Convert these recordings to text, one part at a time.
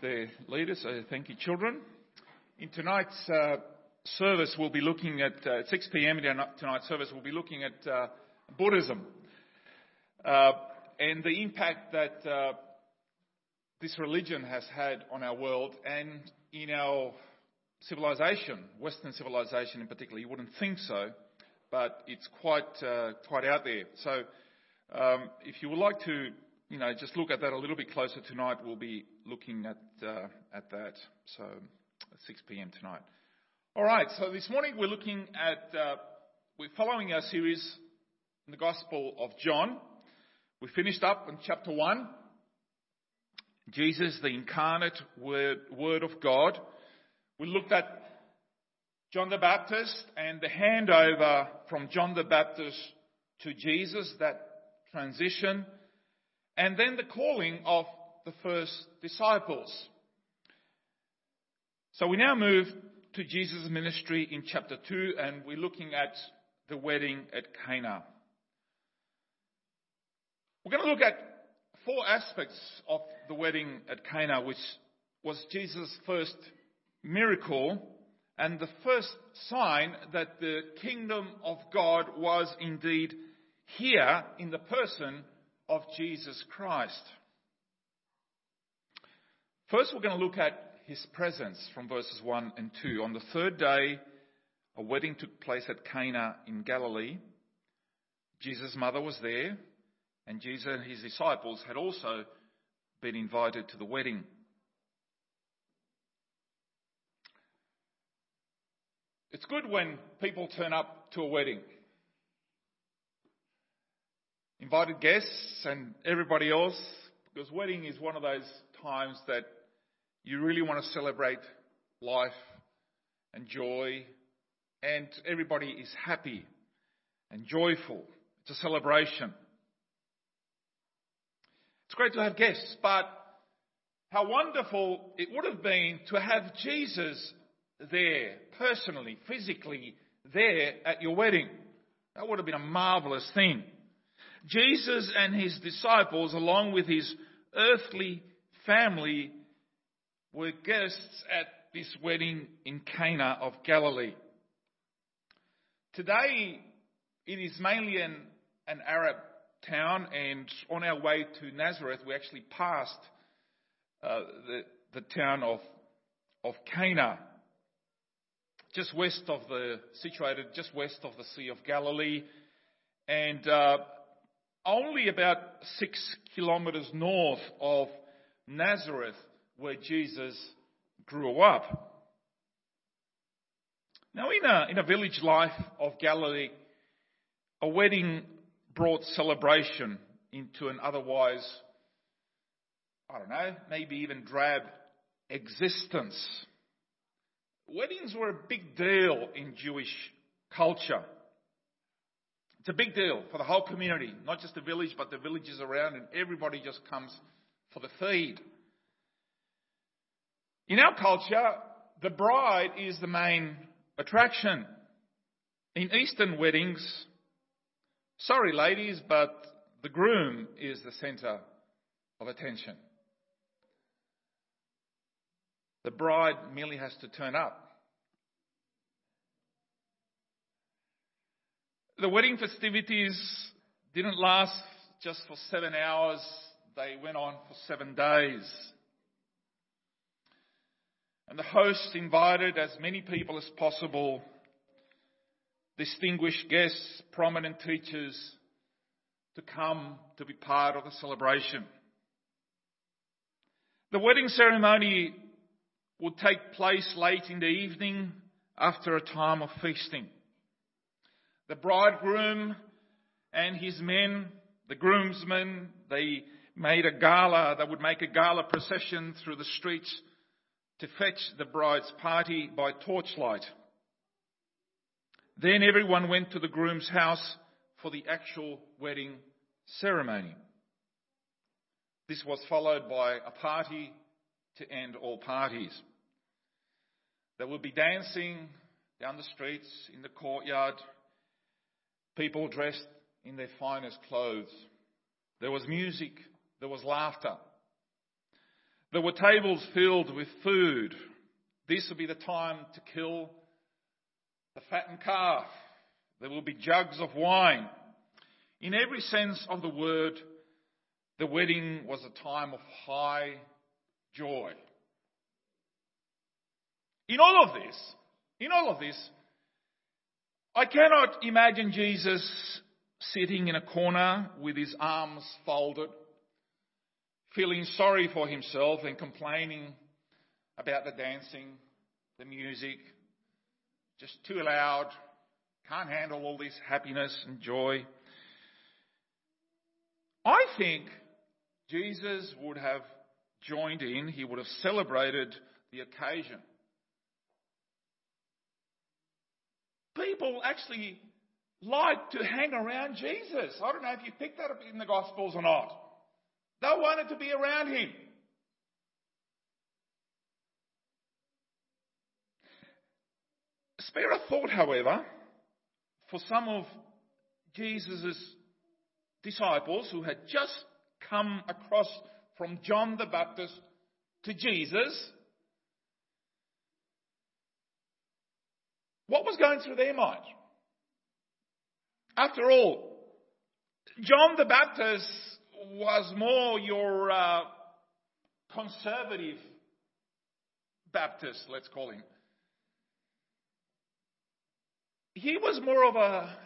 their leaders. So thank you, children. In tonight's uh, service, we'll be looking at uh, 6 p.m. in tonight's service. We'll be looking at uh, Buddhism uh, and the impact that uh, this religion has had on our world and in our civilization, Western civilization in particular. You wouldn't think so, but it's quite uh, quite out there. So, um, if you would like to you know, just look at that a little bit closer tonight. We'll be looking at uh, at that. So, at 6 p.m. tonight. All right. So this morning we're looking at uh, we're following our series in the Gospel of John. We finished up in chapter one. Jesus, the incarnate word, word of God. We looked at John the Baptist and the handover from John the Baptist to Jesus, that transition and then the calling of the first disciples. So we now move to Jesus' ministry in chapter 2, and we're looking at the wedding at Cana. We're going to look at four aspects of the wedding at Cana, which was Jesus' first miracle and the first sign that the kingdom of God was indeed here in the person of Jesus Christ. First, we're going to look at his presence from verses 1 and 2. On the third day, a wedding took place at Cana in Galilee. Jesus' mother was there, and Jesus and his disciples had also been invited to the wedding. It's good when people turn up to a wedding invited guests and everybody else, because wedding is one of those times that you really want to celebrate life and joy, and everybody is happy and joyful. It's a celebration. It's great to have guests, but how wonderful it would have been to have Jesus there, personally, physically there at your wedding. That would have been a marvelous thing. Jesus and his disciples, along with his earthly family, were guests at this wedding in Cana of Galilee. Today, it is mainly an, an Arab town, and on our way to Nazareth, we actually passed uh, the, the town of, of Cana, just west of the, situated just west of the Sea of Galilee. And uh, only about six kilometres north of Nazareth, where Jesus grew up. Now, in a, in a village life of Galilee, a wedding brought celebration into an otherwise, I don't know, maybe even drab existence. Weddings were a big deal in Jewish culture. It's a big deal for the whole community, not just the village, but the villages around, and everybody just comes for the feed. In our culture, the bride is the main attraction. In Eastern weddings, sorry ladies, but the groom is the centre of attention. The bride merely has to turn up. The wedding festivities didn't last just for seven hours, they went on for seven days. And the host invited as many people as possible, distinguished guests, prominent teachers, to come to be part of the celebration. The wedding ceremony would take place late in the evening after a time of feasting. The bridegroom and his men, the groomsmen, they made a gala, they would make a gala procession through the streets to fetch the bride's party by torchlight. Then everyone went to the groom's house for the actual wedding ceremony. This was followed by a party to end all parties. There would be dancing down the streets, in the courtyard, people dressed in their finest clothes. There was music, there was laughter. There were tables filled with food. This will be the time to kill the fattened calf. There will be jugs of wine. In every sense of the word, the wedding was a time of high joy. In all of this, in all of this, I cannot imagine Jesus sitting in a corner with his arms folded, feeling sorry for himself and complaining about the dancing, the music, just too loud, can't handle all this happiness and joy. I think Jesus would have joined in, he would have celebrated the occasion. People actually like to hang around Jesus. I don't know if you picked that up in the Gospels or not. They wanted to be around him. Spare a thought, however, for some of Jesus' disciples who had just come across from John the Baptist to Jesus. What was going through their mind? After all, John the Baptist was more your uh, conservative Baptist, let's call him. He was more of a,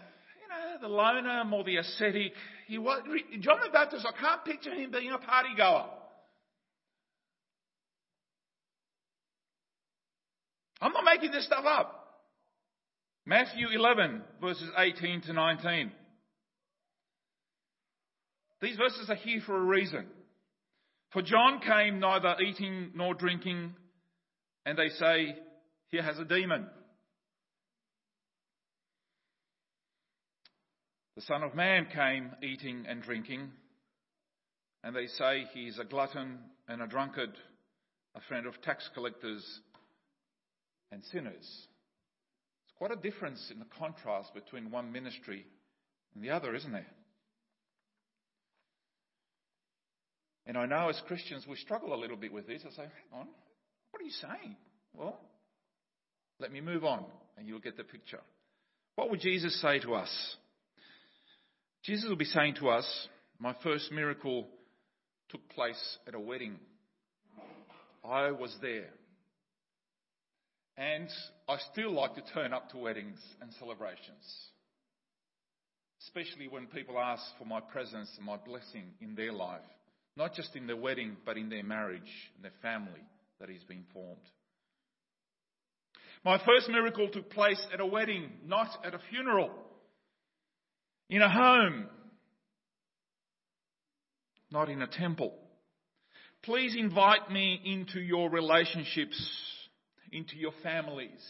you know, the loner, more the ascetic. He was, John the Baptist, I can't picture him being a party goer. I'm not making this stuff up. Matthew 11, verses 18 to 19. These verses are here for a reason. For John came neither eating nor drinking, and they say, Here has a demon. The Son of Man came eating and drinking, and they say he is a glutton and a drunkard, a friend of tax collectors and sinners. It's quite a difference in the contrast between one ministry and the other, isn't there? And I know as Christians we struggle a little bit with this. I say, hang on, what are you saying? Well, let me move on and you'll get the picture. What would Jesus say to us? Jesus will be saying to us, My first miracle took place at a wedding. I was there. And I still like to turn up to weddings and celebrations, especially when people ask for my presence and my blessing in their life, not just in their wedding, but in their marriage and their family that is being formed. My first miracle took place at a wedding, not at a funeral, in a home, not in a temple. Please invite me into your relationships into your families,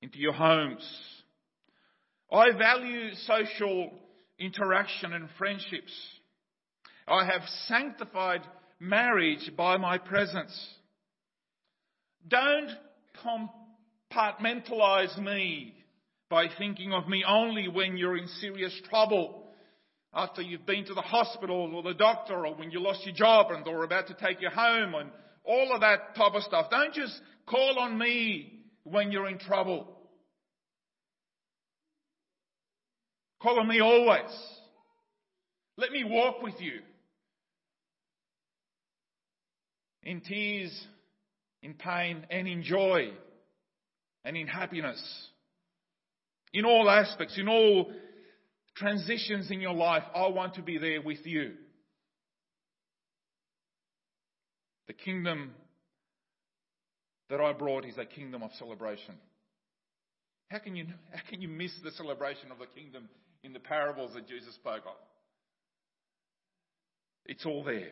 into your homes. I value social interaction and friendships. I have sanctified marriage by my presence. Don't compartmentalize me by thinking of me only when you're in serious trouble, after you've been to the hospital or the doctor, or when you lost your job and they're about to take you home and all of that type of stuff. Don't just call on me when you're in trouble. Call on me always. Let me walk with you. In tears, in pain, and in joy, and in happiness. In all aspects, in all transitions in your life, I want to be there with you. The kingdom that I brought is a kingdom of celebration. How can you, how can you miss the celebration of the kingdom in the parables that Jesus spoke of? It's all there.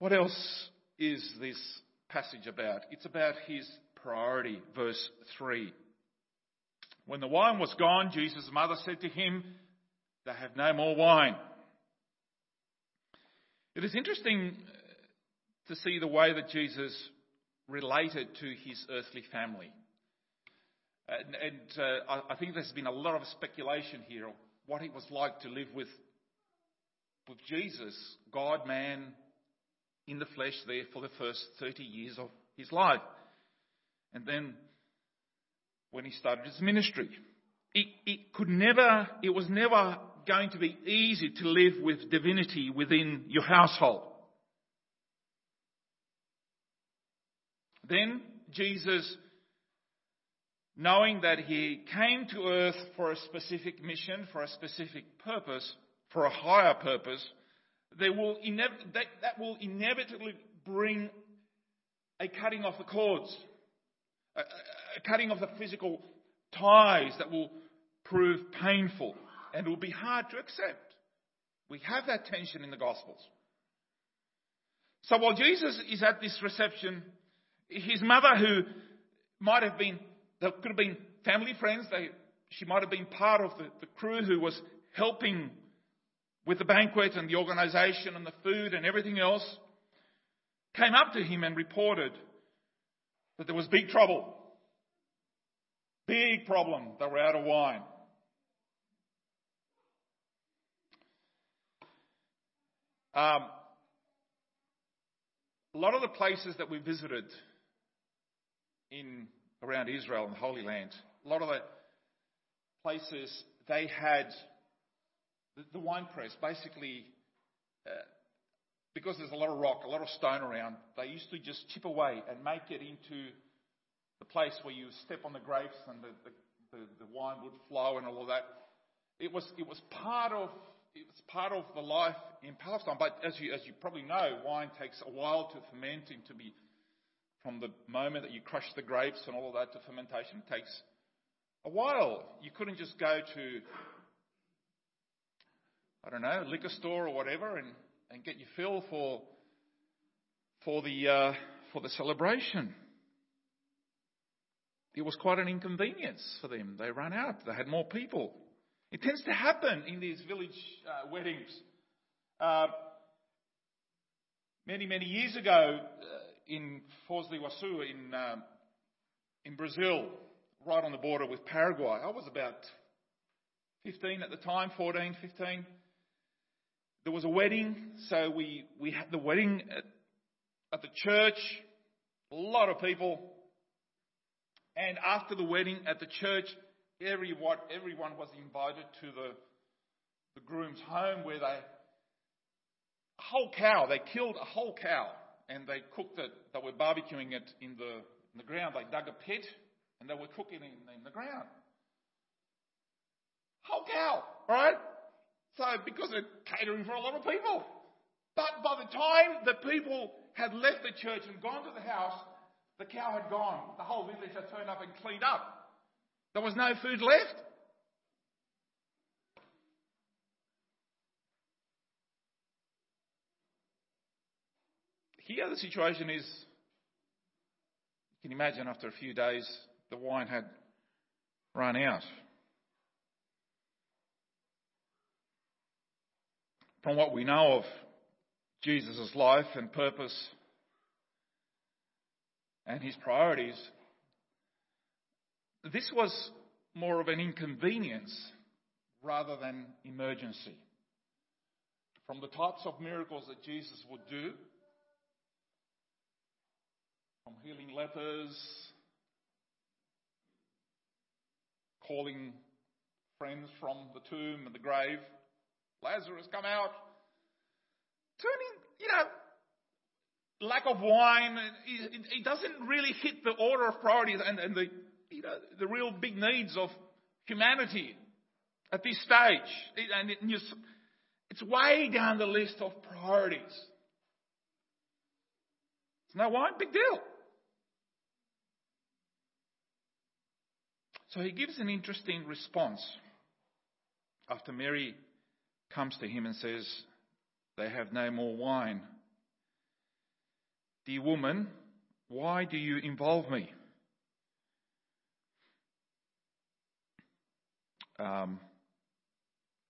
What else is this passage about? It's about his priority, verse 3. When the wine was gone, Jesus' mother said to him, They have no more wine. It is interesting to see the way that Jesus related to his earthly family. And, and uh, I, I think there's been a lot of speculation here of what it was like to live with with Jesus, God man in the flesh, there for the first 30 years of his life. And then when he started his ministry, it, it could never, it was never going to be easy to live with divinity within your household. Then Jesus, knowing that he came to earth for a specific mission, for a specific purpose, for a higher purpose, there will inev- that, that will inevitably bring a cutting off the cords, a, a cutting of the physical ties that will prove painful and will be hard to accept. We have that tension in the Gospels. So while Jesus is at this reception, his mother, who might have been, there could have been family friends, they, she might have been part of the, the crew who was helping with the banquet and the organization and the food and everything else, came up to him and reported that there was big trouble. Big problem. They were out of wine. Um, a lot of the places that we visited in around Israel and the Holy Land, a lot of the places they had the, wine press basically, uh, because there's a lot of rock, a lot of stone around, they used to just chip away and make it into the place where you step on the grapes and the, the, the, the wine would flow and all of that. It was, it was part of it was part of the life in Palestine. But as you, as you probably know, wine takes a while to ferment and to be, from the moment that you crush the grapes and all of that to fermentation, it takes a while. You couldn't just go to I don't know, liquor store or whatever and, and get your fill for, for, the, uh, for the celebration. It was quite an inconvenience for them. They ran out. They had more people. It tends to happen in these village uh, weddings. Uh, many, many years ago uh, in Foz do Iguaçu in, um, in Brazil, right on the border with Paraguay, I was about 15 at the time, 14, 15 there was a wedding, so we, we had the wedding at, at the church, a lot of people. And after the wedding at the church, everyone, everyone was invited to the, the groom's home where they, a whole cow, they killed a whole cow and they cooked it, they were barbecuing it in the, in the ground. They dug a pit and they were cooking it in, in the ground. Whole cow, right? So, because they're catering for a lot of people. But by the time the people had left the church and gone to the house, the cow had gone. The whole village had turned up and cleaned up. There was no food left. Here the situation is, you can imagine after a few days, the wine had run out. From what we know of Jesus' life and purpose and his priorities, this was more of an inconvenience rather than emergency. From the types of miracles that Jesus would do, from healing lepers, calling friends from the tomb and the grave, Lazarus, come out. Turning, you know, lack of wine, it, it doesn't really hit the order of priorities and, and the, you know, the real big needs of humanity at this stage. It, and it, it's way down the list of priorities. It's no wine, big deal. So he gives an interesting response after Mary comes to him and says, They have no more wine. Dear woman, why do you involve me? Um,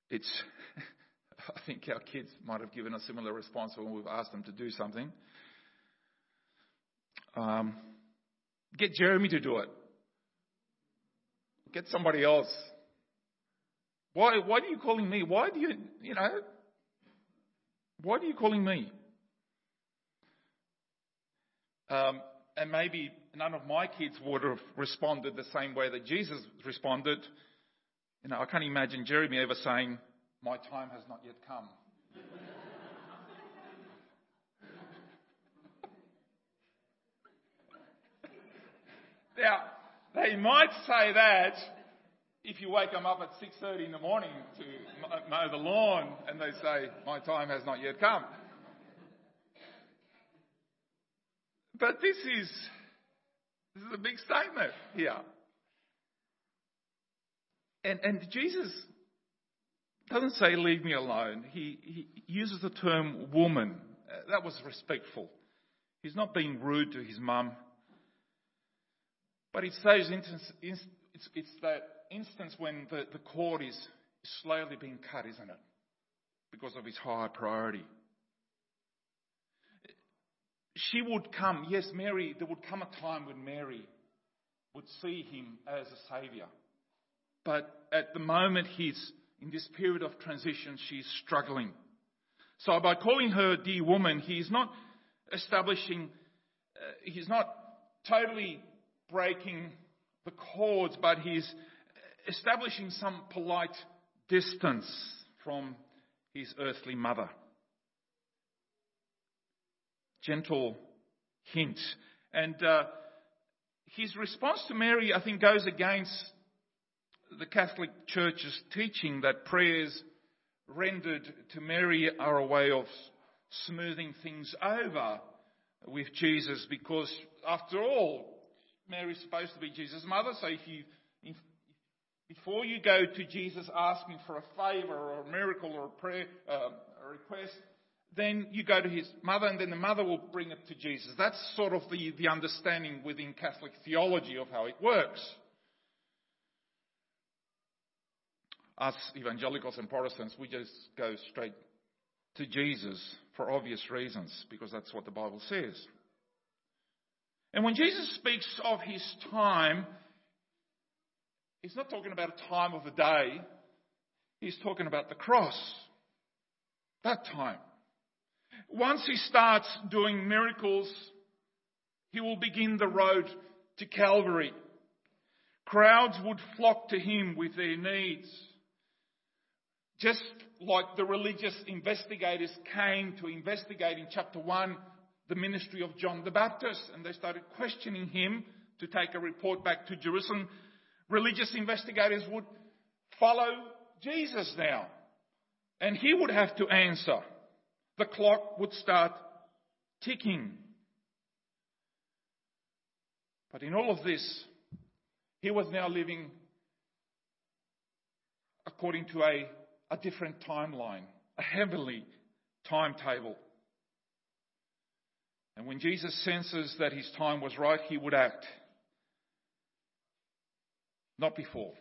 it's, I think our kids might have given a similar response when we've asked them to do something. Um, get Jeremy to do it. Get somebody else. Why, why are you calling me? Why do you, you know? Why are you calling me? Um, and maybe none of my kids would have responded the same way that Jesus responded. You know, I can't imagine Jeremy ever saying, My time has not yet come. now, they might say that if you wake them up at 6.30 in the morning to mow the lawn and they say, my time has not yet come. But this is, this is a big statement here. And, and Jesus doesn't say, leave me alone. He, he uses the term woman. That was respectful. He's not being rude to his mum. But it's those instances, it's, it's that instance when the, the cord is slowly being cut, isn't it? Because of his higher priority. She would come, yes, Mary, there would come a time when Mary would see him as a saviour. But at the moment he's in this period of transition, she's struggling. So by calling her dear woman, he's not establishing, uh, he's not totally breaking the cords, but he's establishing some polite distance from his earthly mother. Gentle hint. And uh, his response to Mary, I think, goes against the Catholic Church's teaching that prayers rendered to Mary are a way of smoothing things over with Jesus because, after all, Mary's supposed to be Jesus' mother, so if you if, before you go to Jesus asking for a favor or a miracle or a prayer, uh, a request, then you go to his mother and then the mother will bring it to Jesus. That's sort of the, the understanding within Catholic theology of how it works. Us evangelicals and Protestants, we just go straight to Jesus for obvious reasons because that's what the Bible says. And when Jesus speaks of his time, he's not talking about a time of the day. He's talking about the cross. That time. Once he starts doing miracles, he will begin the road to Calvary. Crowds would flock to him with their needs. Just like the religious investigators came to investigate in chapter 1 the ministry of John the Baptist and they started questioning him to take a report back to Jerusalem. Religious investigators would follow Jesus now and he would have to answer. The clock would start ticking. But in all of this, he was now living according to a, a different timeline, a heavenly timetable. And when Jesus senses that his time was right, he would act. Not before.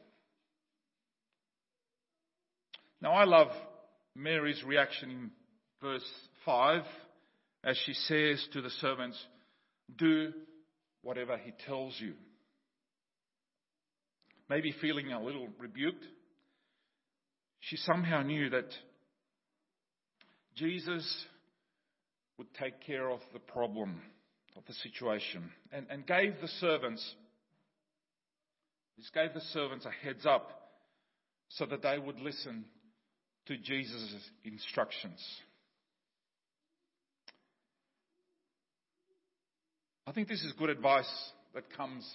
Now, I love Mary's reaction in verse 5 as she says to the servants, Do whatever he tells you. Maybe feeling a little rebuked, she somehow knew that Jesus would take care of the problem, of the situation, and, and gave the servants, this gave the servants a heads up so that they would listen to Jesus' instructions. I think this is good advice that comes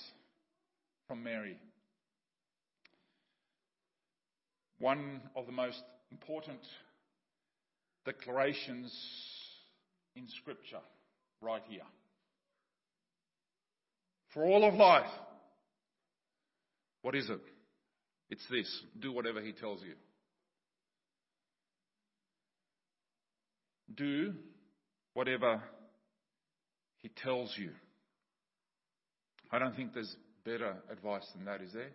from Mary. One of the most important declarations in Scripture right here. For all of life, what is it? It's this do whatever He tells you. Do whatever He tells you. I don't think there's better advice than that, is there?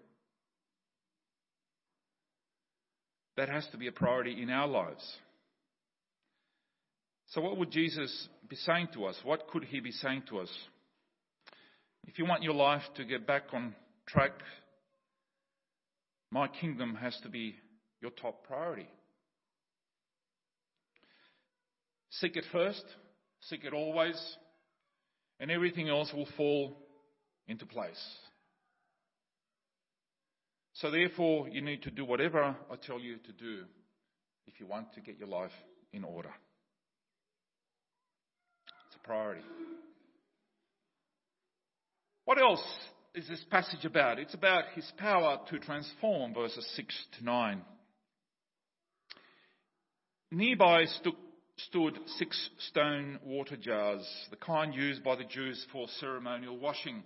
That has to be a priority in our lives. So, what would Jesus be saying to us? What could he be saying to us? If you want your life to get back on track, my kingdom has to be your top priority. Seek it first, seek it always, and everything else will fall into place. So therefore, you need to do whatever I tell you to do if you want to get your life in order. A priority. What else is this passage about? It's about his power to transform, verses 6 to 9. Nearby stood, stood six stone water jars, the kind used by the Jews for ceremonial washing,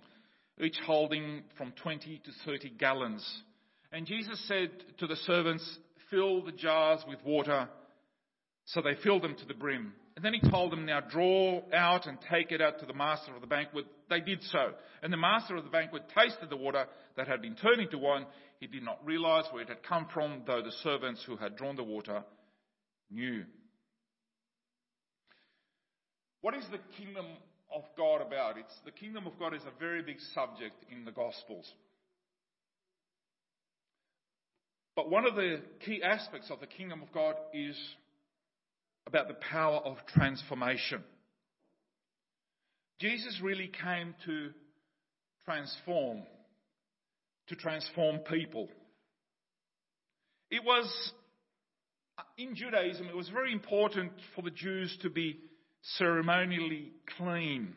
each holding from 20 to 30 gallons. And Jesus said to the servants, Fill the jars with water. So they filled them to the brim. And then he told them, Now draw out and take it out to the master of the banquet. They did so. And the master of the banquet tasted the water that had been turned into wine. He did not realize where it had come from, though the servants who had drawn the water knew. What is the kingdom of God about? It's the kingdom of God is a very big subject in the Gospels. But one of the key aspects of the kingdom of God is about the power of transformation. Jesus really came to transform, to transform people. It was, in Judaism, it was very important for the Jews to be ceremonially clean.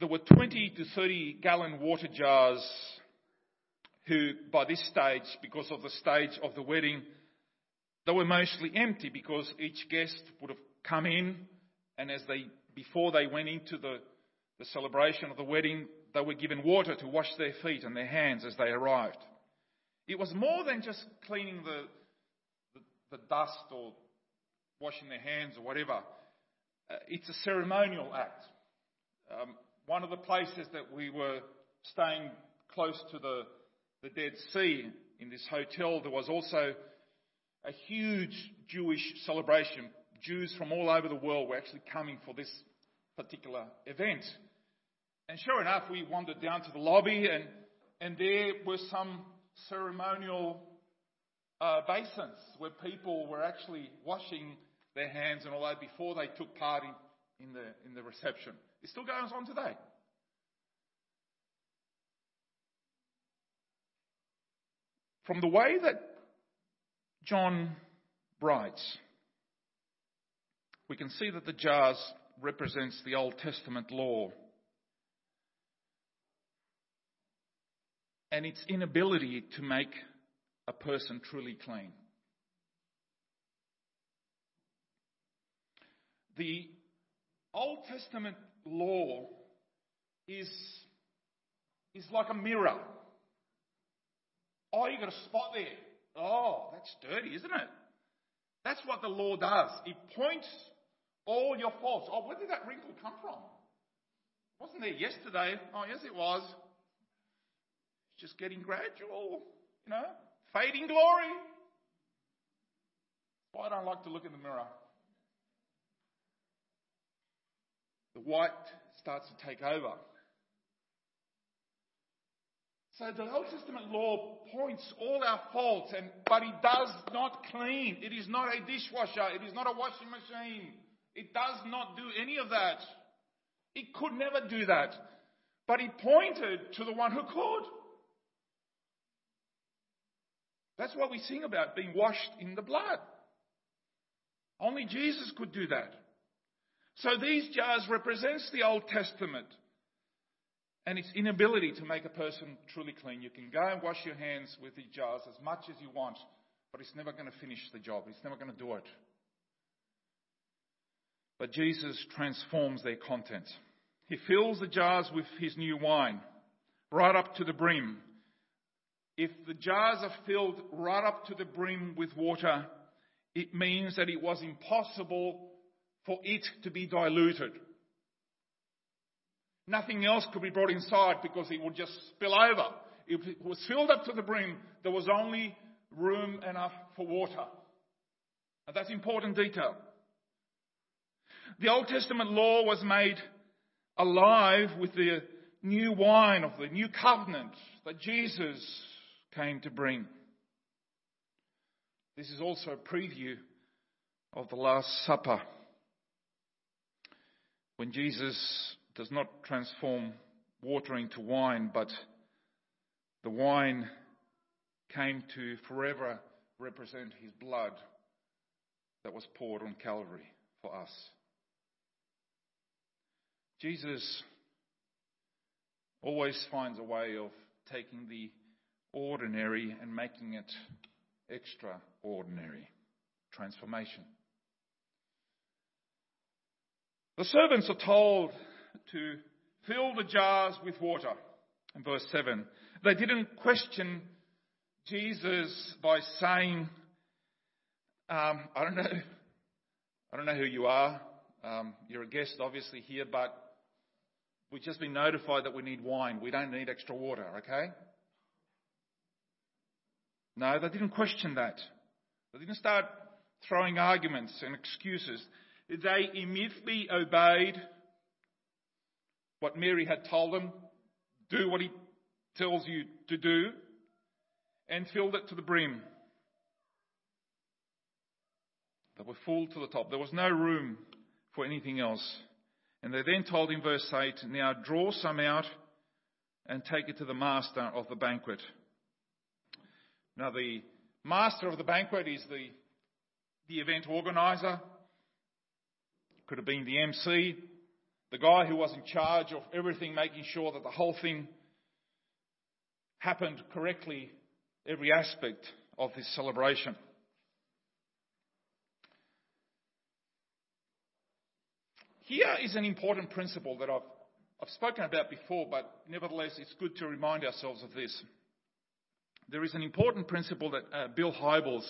There were 20 to 30 gallon water jars who, by this stage, because of the stage of the wedding, they were mostly empty because each guest would have come in and as they, before they went into the, the celebration of the wedding, they were given water to wash their feet and their hands as they arrived. It was more than just cleaning the, the, the dust or washing their hands or whatever. Uh, it's a ceremonial act. Um, one of the places that we were staying close to the the Dead Sea in this hotel, there was also a huge Jewish celebration. Jews from all over the world were actually coming for this particular event. And sure enough, we wandered down to the lobby, and, and there were some ceremonial uh, basins where people were actually washing their hands and all that before they took part in, in, the, in the reception. It still goes on today. From the way that John writes, we can see that the jars represents the Old Testament law and its inability to make a person truly clean. The Old Testament law is, is like a mirror. Oh, you got a spot there. Oh, that's dirty, isn't it? That's what the law does. It points all your faults. Oh, where did that wrinkle come from? Wasn't there yesterday? Oh, yes, it was. It's just getting gradual, you know, fading glory. Why I don't like to look in the mirror. The white starts to take over. So the Old Testament law points all our faults, and, but it does not clean. It is not a dishwasher. It is not a washing machine. It does not do any of that. It could never do that. But it pointed to the one who could. That's what we sing about, being washed in the blood. Only Jesus could do that. So these jars represents the Old Testament and its inability to make a person truly clean. You can go and wash your hands with these jars as much as you want, but it's never going to finish the job. It's never going to do it. But Jesus transforms their content. He fills the jars with his new wine, right up to the brim. If the jars are filled right up to the brim with water, it means that it was impossible for it to be diluted. Nothing else could be brought inside because it would just spill over. If it was filled up to the brim, there was only room enough for water. And that's important detail. The Old Testament law was made alive with the new wine of the new covenant that Jesus came to bring. This is also a preview of the Last Supper. When Jesus does not transform water into wine, but the wine came to forever represent his blood that was poured on Calvary for us. Jesus always finds a way of taking the ordinary and making it extraordinary. Transformation. The servants are told to fill the jars with water. In verse 7, they didn't question Jesus by saying, um, I don't know, I don't know who you are. Um, you're a guest, obviously, here, but we've just been notified that we need wine. We don't need extra water, okay? No, they didn't question that. They didn't start throwing arguments and excuses. They immediately obeyed what Mary had told him, Do what he tells you to do. And filled it to the brim. They were full to the top. There was no room for anything else. And they then told him, verse 8, Now draw some out and take it to the master of the banquet. Now, the master of the banquet is the, the event organizer. Could have been the MC, the guy who was in charge of everything, making sure that the whole thing happened correctly, every aspect of this celebration. Here is an important principle that I've, I've spoken about before, but nevertheless, it's good to remind ourselves of this. There is an important principle that uh, Bill Hybels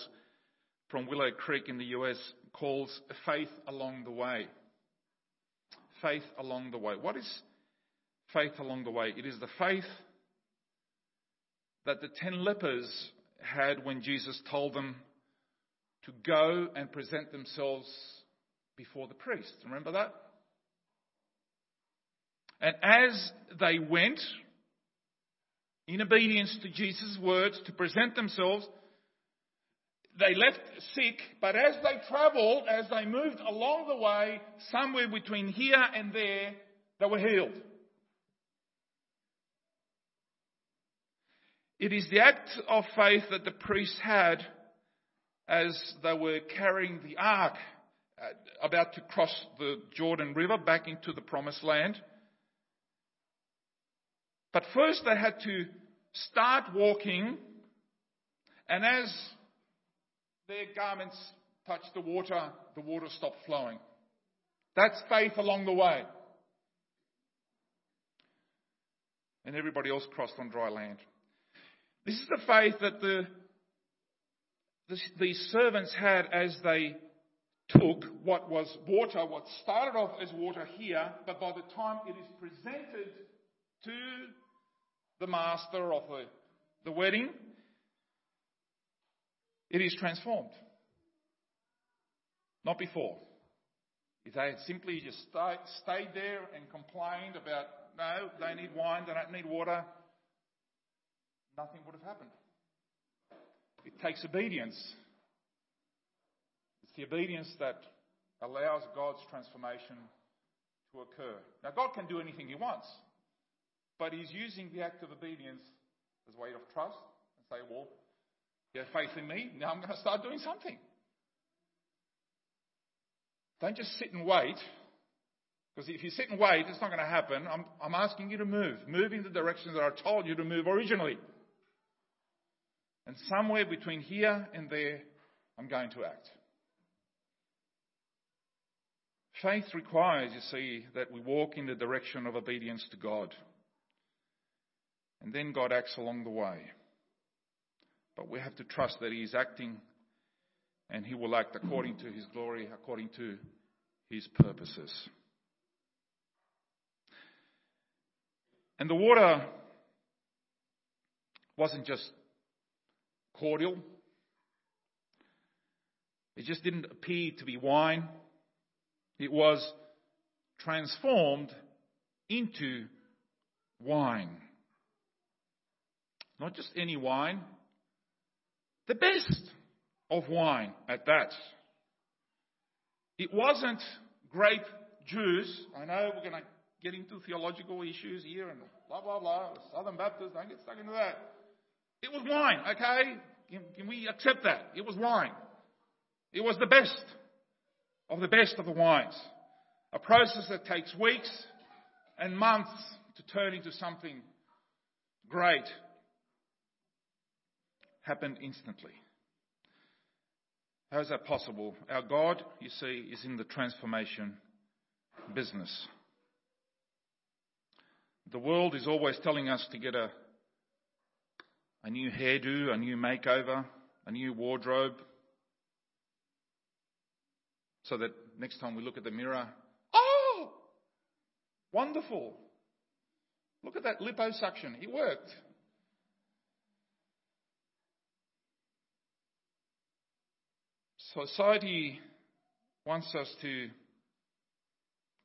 from Willow Creek in the US calls faith along the way. Faith along the way. What is faith along the way? It is the faith that the ten lepers had when Jesus told them to go and present themselves before the priest. Remember that? And as they went, in obedience to Jesus' words, to present themselves, they left sick, but as they traveled, as they moved along the way, somewhere between here and there, they were healed. It is the act of faith that the priests had as they were carrying the ark uh, about to cross the Jordan River back into the promised land. But first they had to start walking, and as their garments touched the water, the water stopped flowing. That's faith along the way. And everybody else crossed on dry land. This is the faith that the, the, these servants had as they took what was water, what started off as water here, but by the time it is presented to the master of the, the wedding, it is transformed. Not before. If they had simply just stay, stayed there and complained about, no, they need wine, they don't need water, nothing would have happened. It takes obedience. It's the obedience that allows God's transformation to occur. Now, God can do anything He wants. But he's using the act of obedience as a way of trust and say, well, you have faith in me, now I'm going to start doing something. Don't just sit and wait, because if you sit and wait, it's not going to happen. I'm, I'm asking you to move. Move in the direction that I told you to move originally. And somewhere between here and there, I'm going to act. Faith requires, you see, that we walk in the direction of obedience to God. And then God acts along the way. But we have to trust that He is acting and He will act according to His glory, according to His purposes. And the water wasn't just cordial. It just didn't appear to be wine. It was transformed into wine. Not just any wine, the best. of wine at that. It wasn't grape juice. I know we're going to get into theological issues here and blah, blah, blah. Southern Baptists, don't get stuck into that. It was wine, okay? Can, can we accept that? It was wine. It was the best of the best of the wines. A process that takes weeks and months to turn into something great happened instantly. How is that possible? Our God, you see, is in the transformation business. The world is always telling us to get a, a new hairdo, a new makeover, a new wardrobe, so that next time we look at the mirror, oh, wonderful. Look at that liposuction. It worked. Society wants us to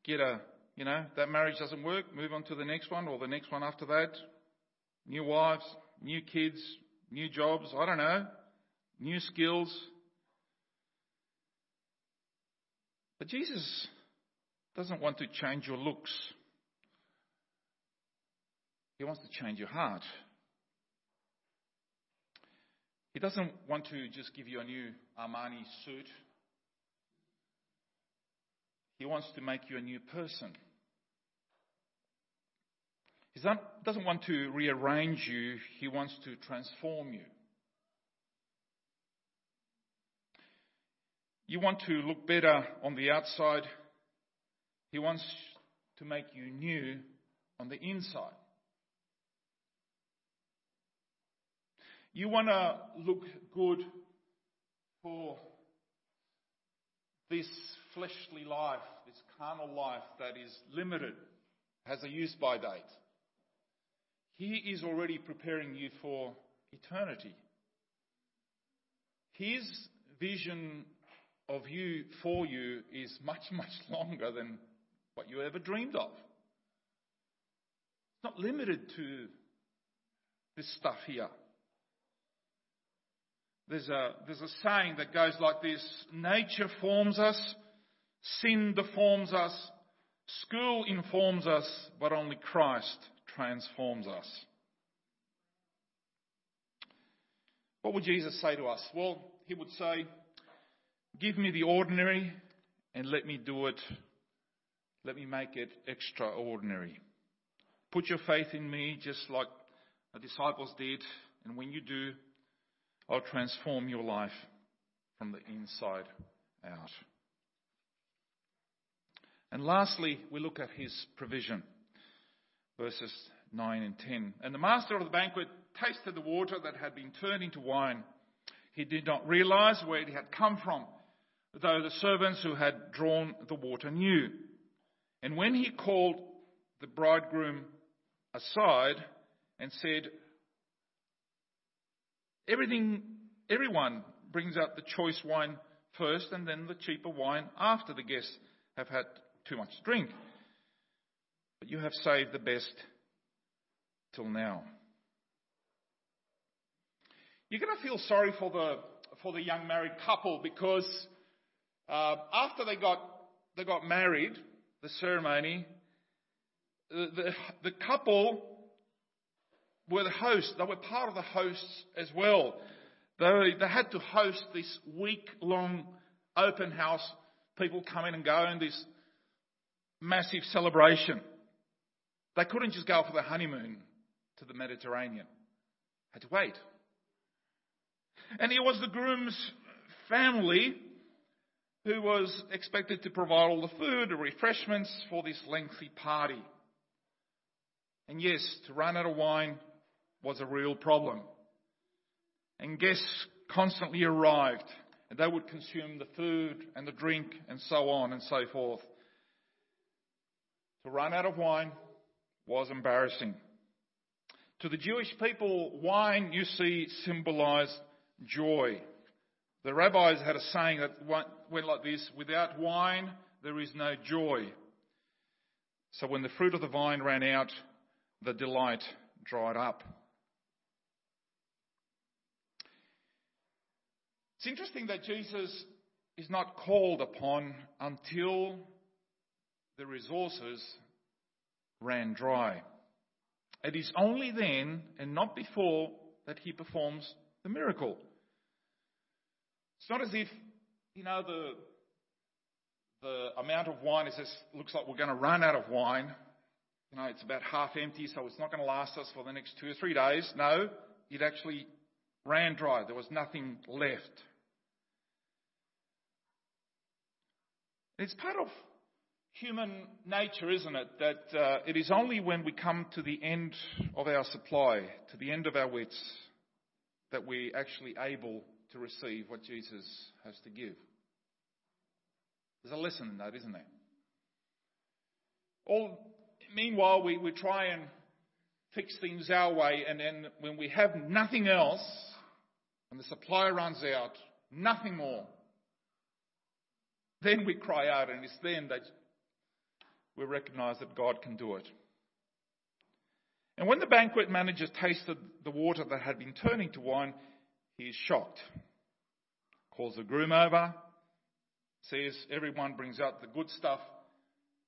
get a, you know, that marriage doesn't work, move on to the next one or the next one after that. New wives, new kids, new jobs, I don't know, new skills. But Jesus doesn't want to change your looks. He wants to change your heart. He doesn't want to just give you a new Armani suit. He wants to make you a new person. He doesn't want to rearrange you, he wants to transform you. You want to look better on the outside, he wants to make you new on the inside. You want to look good for this fleshly life, this carnal life that is limited, has a use by date. He is already preparing you for eternity. His vision of you for you is much, much longer than what you ever dreamed of. It's not limited to this stuff here. There's a, there's a saying that goes like this Nature forms us, sin deforms us, school informs us, but only Christ transforms us. What would Jesus say to us? Well, he would say, Give me the ordinary and let me do it. Let me make it extraordinary. Put your faith in me just like the disciples did, and when you do, I'll transform your life from the inside out. And lastly, we look at his provision. Verses 9 and 10. And the master of the banquet tasted the water that had been turned into wine. He did not realize where it had come from, though the servants who had drawn the water knew. And when he called the bridegroom aside and said, Everything, everyone brings out the choice wine first and then the cheaper wine after the guests have had too much to drink. But you have saved the best till now. You're going to feel sorry for the, for the young married couple because uh, after they got, they got married, the ceremony, the, the, the couple were the hosts. They were part of the hosts as well. They, they had to host this week long open house, people come in and go, and this massive celebration. They couldn't just go for the honeymoon to the Mediterranean. Had to wait. And it was the groom's family who was expected to provide all the food and refreshments for this lengthy party. And yes, to run out of wine was a real problem. And guests constantly arrived, and they would consume the food and the drink and so on and so forth. To run out of wine was embarrassing. To the Jewish people, wine, you see, symbolized joy. The rabbis had a saying that went like this without wine, there is no joy. So when the fruit of the vine ran out, the delight dried up. It's interesting that Jesus is not called upon until the resources ran dry. It is only then and not before that he performs the miracle. It's not as if, you know, the, the amount of wine is just, looks like we're going to run out of wine. You know, it's about half empty, so it's not going to last us for the next two or three days. No, it actually ran dry. There was nothing left. It's part of human nature, isn't it? That uh, it is only when we come to the end of our supply, to the end of our wits, that we're actually able to receive what Jesus has to give. There's a lesson in that, isn't there? All, meanwhile, we, we try and fix things our way, and then when we have nothing else, and the supply runs out, nothing more, then we cry out, and it's then that we recognize that God can do it. And when the banquet manager tasted the water that had been turning to wine, he is shocked. Calls the groom over, says everyone brings out the good stuff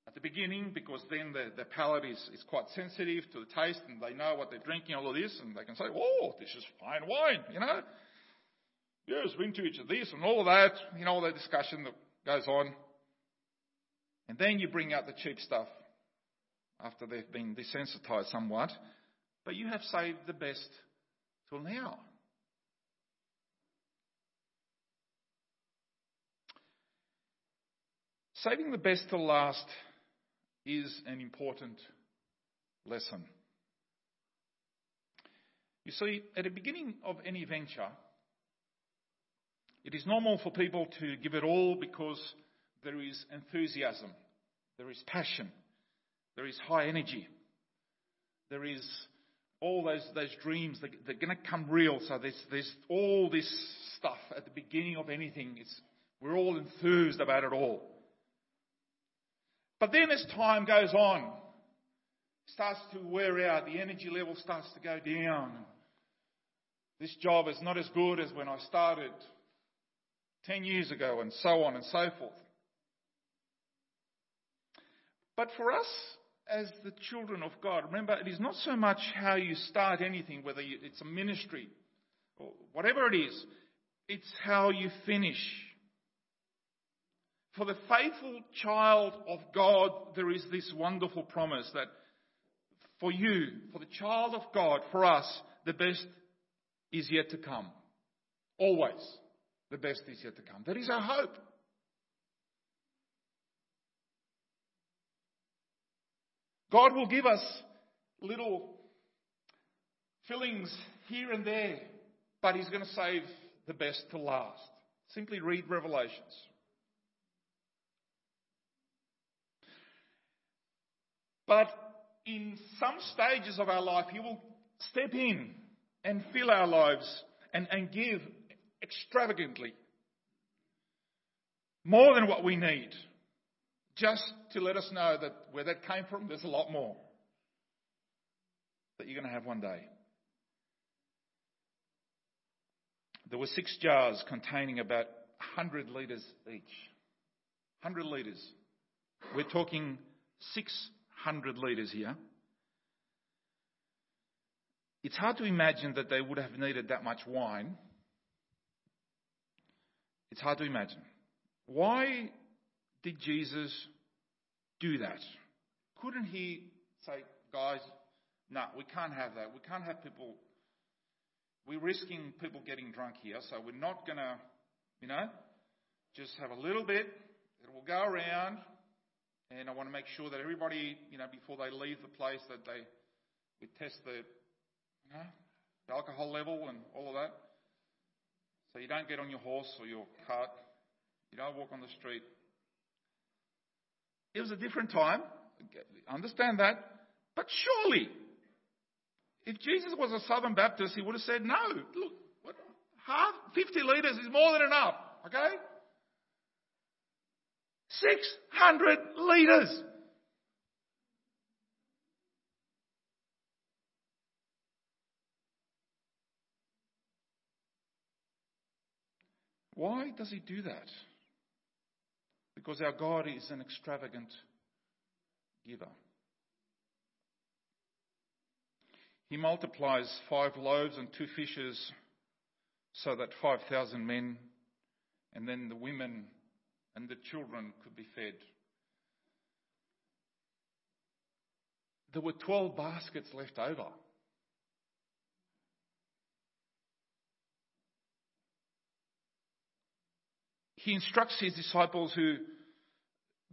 at the beginning because then the, the palate is, is quite sensitive to the taste and they know what they're drinking, all of this, and they can say, oh, this is fine wine, you know. Yes, vintage this and all of that, you know, all the discussion that goes on. And then you bring out the cheap stuff after they've been desensitized somewhat. But you have saved the best till now. Saving the best till last is an important lesson. You see, at the beginning of any venture, it is normal for people to give it all because there is enthusiasm, there is passion, there is high energy, there is all those, those dreams that they're going to come real. So there's, there's all this stuff at the beginning of anything. It's, we're all enthused about it all. But then as time goes on, starts to wear out, the energy level starts to go down. This job is not as good as when I started 10 years ago, and so on and so forth. But for us, as the children of God, remember, it is not so much how you start anything, whether it's a ministry or whatever it is, it's how you finish. For the faithful child of God, there is this wonderful promise that for you, for the child of God, for us, the best is yet to come. Always, the best is yet to come. There is a hope. God will give us little fillings here and there, but He's going to save the best to last. Simply read Revelations. But in some stages of our life, He will step in and fill our lives and, and give extravagantly. More than what we need. Just to let us know that where that came from, there's a lot more that you're going to have one day. There were six jars containing about 100 litres each. 100 litres. We're talking 600 litres here. It's hard to imagine that they would have needed that much wine. It's hard to imagine. Why did Jesus do that? Couldn't he say, guys, no, we can't have that. We can't have people, we're risking people getting drunk here, so we're not going to, you know, just have a little bit. It will go around, and I want to make sure that everybody, you know, before they leave the place, that they we test the, you know, the alcohol level and all of that. So you don't get on your horse or your cart. You don't walk on the street it was a different time. Understand that. But surely, if Jesus was a Southern Baptist, he would have said, no, look, what, half, 50 litres is more than enough. Okay? 600 litres. Why does he do that? Because our God is an extravagant giver. He multiplies five loaves and two fishes so that 5,000 men and then the women and the children could be fed. There were 12 baskets left over. He instructs his disciples who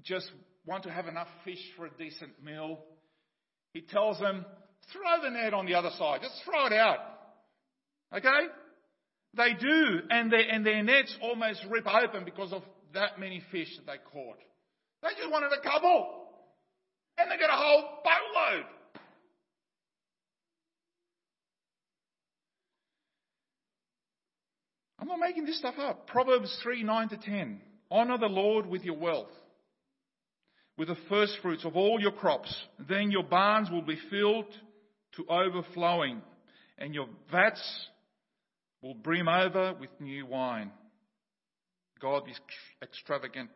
just want to have enough fish for a decent meal. He tells them, throw the net on the other side. Just throw it out. Okay? They do, and, they, and their nets almost rip open because of that many fish that they caught. They just wanted a couple. And they got a whole boatload. I'm not making this stuff up. Proverbs 3 9 to 10. Honor the Lord with your wealth, with the first fruits of all your crops. Then your barns will be filled to overflowing, and your vats will brim over with new wine. God is extravagant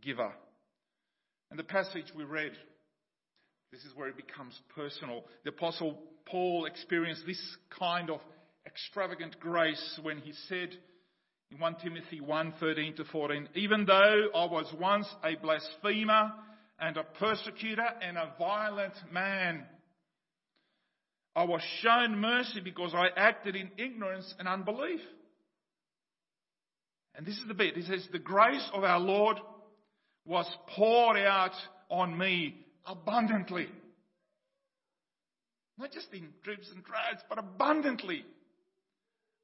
giver. And the passage we read, this is where it becomes personal. The apostle Paul experienced this kind of extravagant grace when he said in 1 Timothy 1:13 to 14, even though I was once a blasphemer and a persecutor and a violent man, I was shown mercy because I acted in ignorance and unbelief. And this is the bit. He says, the grace of our Lord was poured out on me abundantly. Not just in dribs and drabs, but abundantly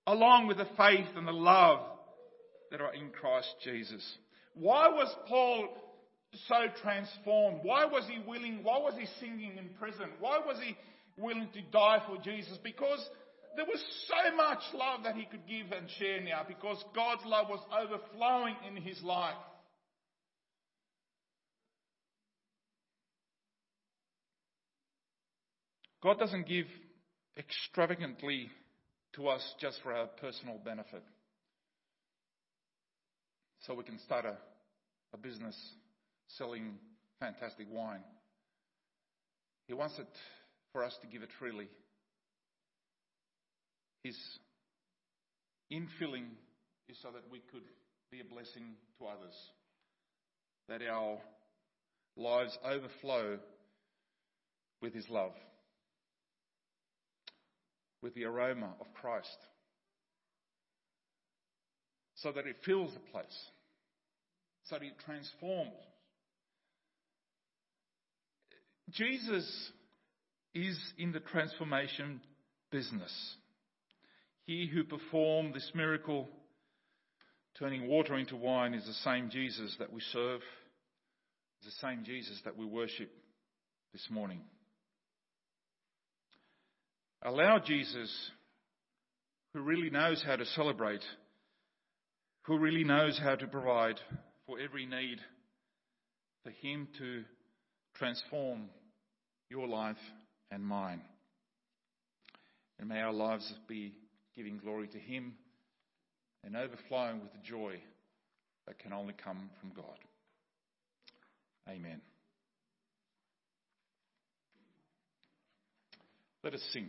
along with the faith and the love that are in Christ Jesus. Why was Paul so transformed? Why was he willing? Why was he singing in prison? Why was he willing to die for Jesus? Because there was so much love that he could give and share now because God's love was overflowing in his life. God doesn't give extravagantly to us just for our personal benefit. So we can start a, a business selling fantastic wine. He wants it for us to give it freely. His infilling is so that we could be a blessing to others, that our lives overflow with His love with the aroma of Christ so that it fills the place, so that it transforms. Jesus is in the transformation business. He who performed this miracle, turning water into wine, is the same Jesus that we serve, the same Jesus that we worship this morning. Allow Jesus, who really knows how to celebrate, who really knows how to provide for every need, for Him to transform your life and mine. And may our lives be giving glory to Him and overflowing with the joy that can only come from God. Amen. Let us sing.